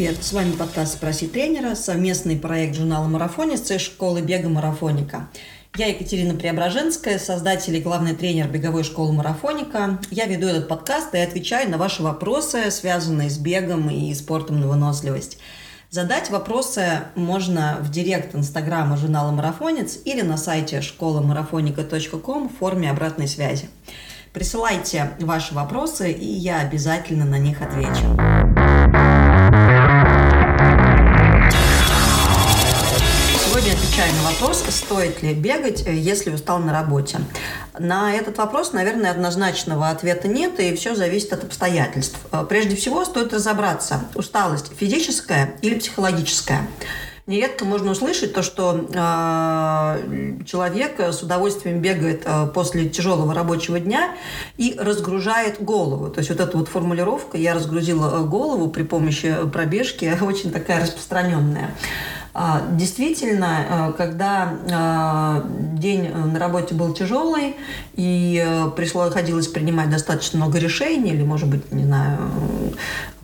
привет! С вами подкаст «Спроси тренера», совместный проект журнала «Марафонец» и школы бега «Марафоника». Я Екатерина Преображенская, создатель и главный тренер беговой школы «Марафоника». Я веду этот подкаст и отвечаю на ваши вопросы, связанные с бегом и спортом на выносливость. Задать вопросы можно в директ инстаграма журнала «Марафонец» или на сайте школамарафоника.ком в форме обратной связи. Присылайте ваши вопросы, и я обязательно на них отвечу. Отвечаю на вопрос, стоит ли бегать, э, если устал на работе. На этот вопрос, наверное, однозначного ответа нет, и все зависит от обстоятельств. Э, прежде всего, стоит разобраться, усталость физическая или психологическая. Нередко можно услышать то, что э, человек с удовольствием бегает э, после тяжелого рабочего дня и разгружает голову. То есть вот эта вот формулировка «я разгрузила голову при помощи пробежки» очень такая распространенная. А, действительно, э, когда э, день на работе был тяжелый и э, приходилось принимать достаточно много решений, или, может быть, не знаю,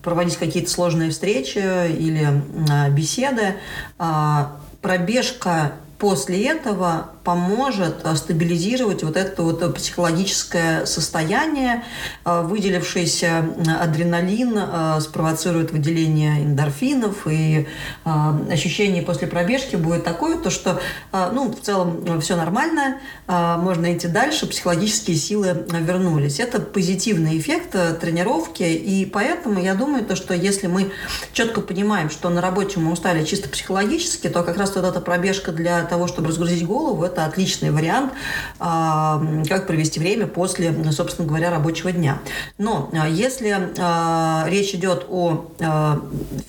проводить какие-то сложные встречи или беседы, а, пробежка после этого поможет э, стабилизировать вот это вот э, психологическое состояние. Э, выделившийся адреналин спровоцирует выделение эндорфинов, и ощущение после пробежки будет такое, то что, ну, в целом все нормально, можно идти дальше, психологические силы вернулись. Это позитивный эффект тренировки, и поэтому я думаю, то, что если мы четко понимаем, что на работе мы устали чисто психологически, то как раз вот эта пробежка для того, чтобы разгрузить голову, это это отличный вариант, а, как провести время после, собственно говоря, рабочего дня. Но а, если а, речь идет о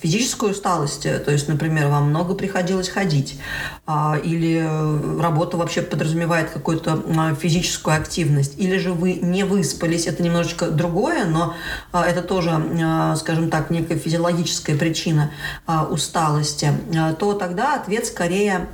физической усталости, то есть, например, вам много приходилось ходить, или работа вообще подразумевает какую-то физическую активность, или же вы не выспались, это немножечко другое, но это тоже, скажем так, некая физиологическая причина усталости, то тогда ответ скорее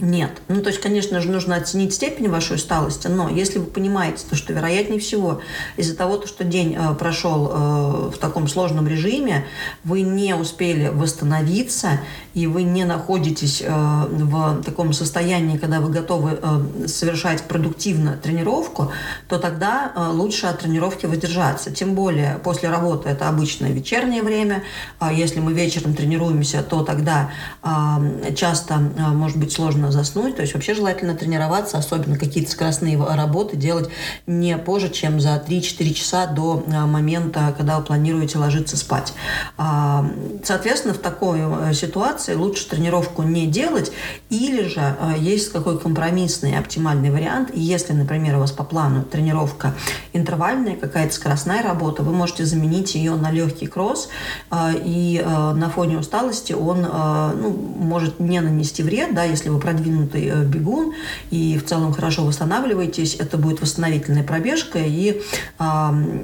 нет. Ну, то есть, конечно же, нужно оценить степень вашей усталости, но если вы понимаете, то, что вероятнее всего из-за того, что день э, прошел э, в таком сложном режиме, вы не успели восстановиться, и вы не находитесь э, в таком состоянии, когда вы готовы э, совершать продуктивно тренировку, то тогда э, лучше от тренировки воздержаться. Тем более после работы это обычное вечернее время. А если мы вечером тренируемся, то тогда э, часто э, может быть сложно заснуть. То есть вообще желательно тренироваться, особенно какие-то скоростные работы делать не позже, чем за 3-4 часа до а, момента, когда вы планируете ложиться спать. А, соответственно, в такой э, ситуации лучше тренировку не делать, или же э, есть какой компромиссный оптимальный вариант. Если, например, у вас по плану тренировка интервальная, какая-то скоростная работа, вы можете заменить ее на легкий кросс, э, и на фоне усталости он ну, может не нанести вред, да, если вы продвинете продвинутый э, бегун и в целом хорошо восстанавливаетесь, это будет восстановительная пробежка. И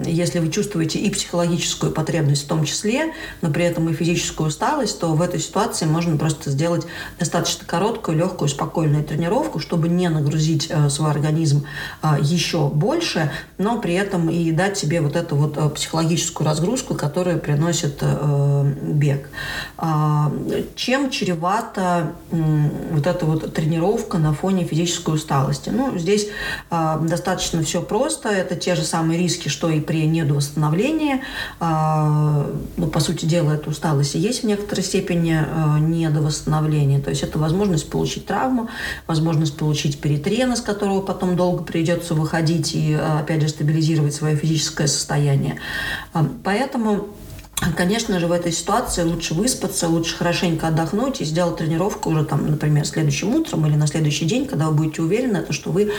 если вы чувствуете и психологическую потребность в том числе, но при этом и физическую усталость, то в этой ситуации можно просто сделать достаточно короткую, легкую, спокойную тренировку, чтобы не нагрузить э, свой организм э, еще больше, но при этом и дать себе вот эту вот психологическую разгрузку, которую приносит бег. Э, чем чревато вот это вот тренировка на фоне физической усталости. Ну, здесь э, достаточно все просто. Это те же самые риски, что и при недовосстановлении. Э, ну, по сути дела, эта усталость и есть в некоторой степени э, недовосстановление. То есть это возможность получить травму, возможность получить перетрена, с которого потом долго придется выходить и, опять же, стабилизировать свое физическое состояние. Поэтому Конечно же, в этой ситуации лучше выспаться, лучше хорошенько отдохнуть и сделать тренировку уже, там, например, следующим утром или на следующий день, когда вы будете уверены, то, что вы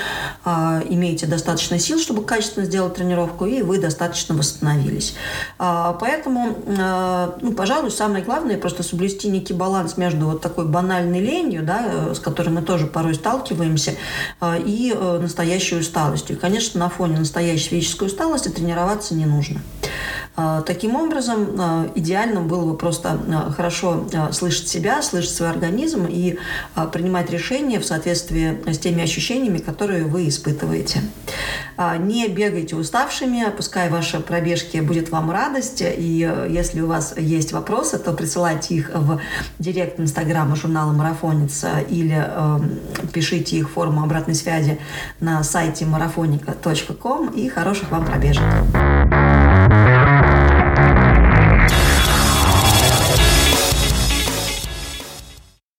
э, имеете достаточно сил, чтобы качественно сделать тренировку, и вы достаточно восстановились. Э, поэтому, э, ну, пожалуй, самое главное просто соблюсти некий баланс между вот такой банальной ленью, да, с которой мы тоже порой сталкиваемся, э, и э, настоящей усталостью. И, конечно, на фоне настоящей физической усталости тренироваться не нужно. Таким образом, идеально было бы просто хорошо слышать себя, слышать свой организм и принимать решения в соответствии с теми ощущениями, которые вы испытываете. Не бегайте уставшими, пускай ваши пробежки будет вам радость, и если у вас есть вопросы, то присылайте их в директ Инстаграма журнала «Марафонец» или э, пишите их в форму обратной связи на сайте marafonica.com и хороших вам пробежек.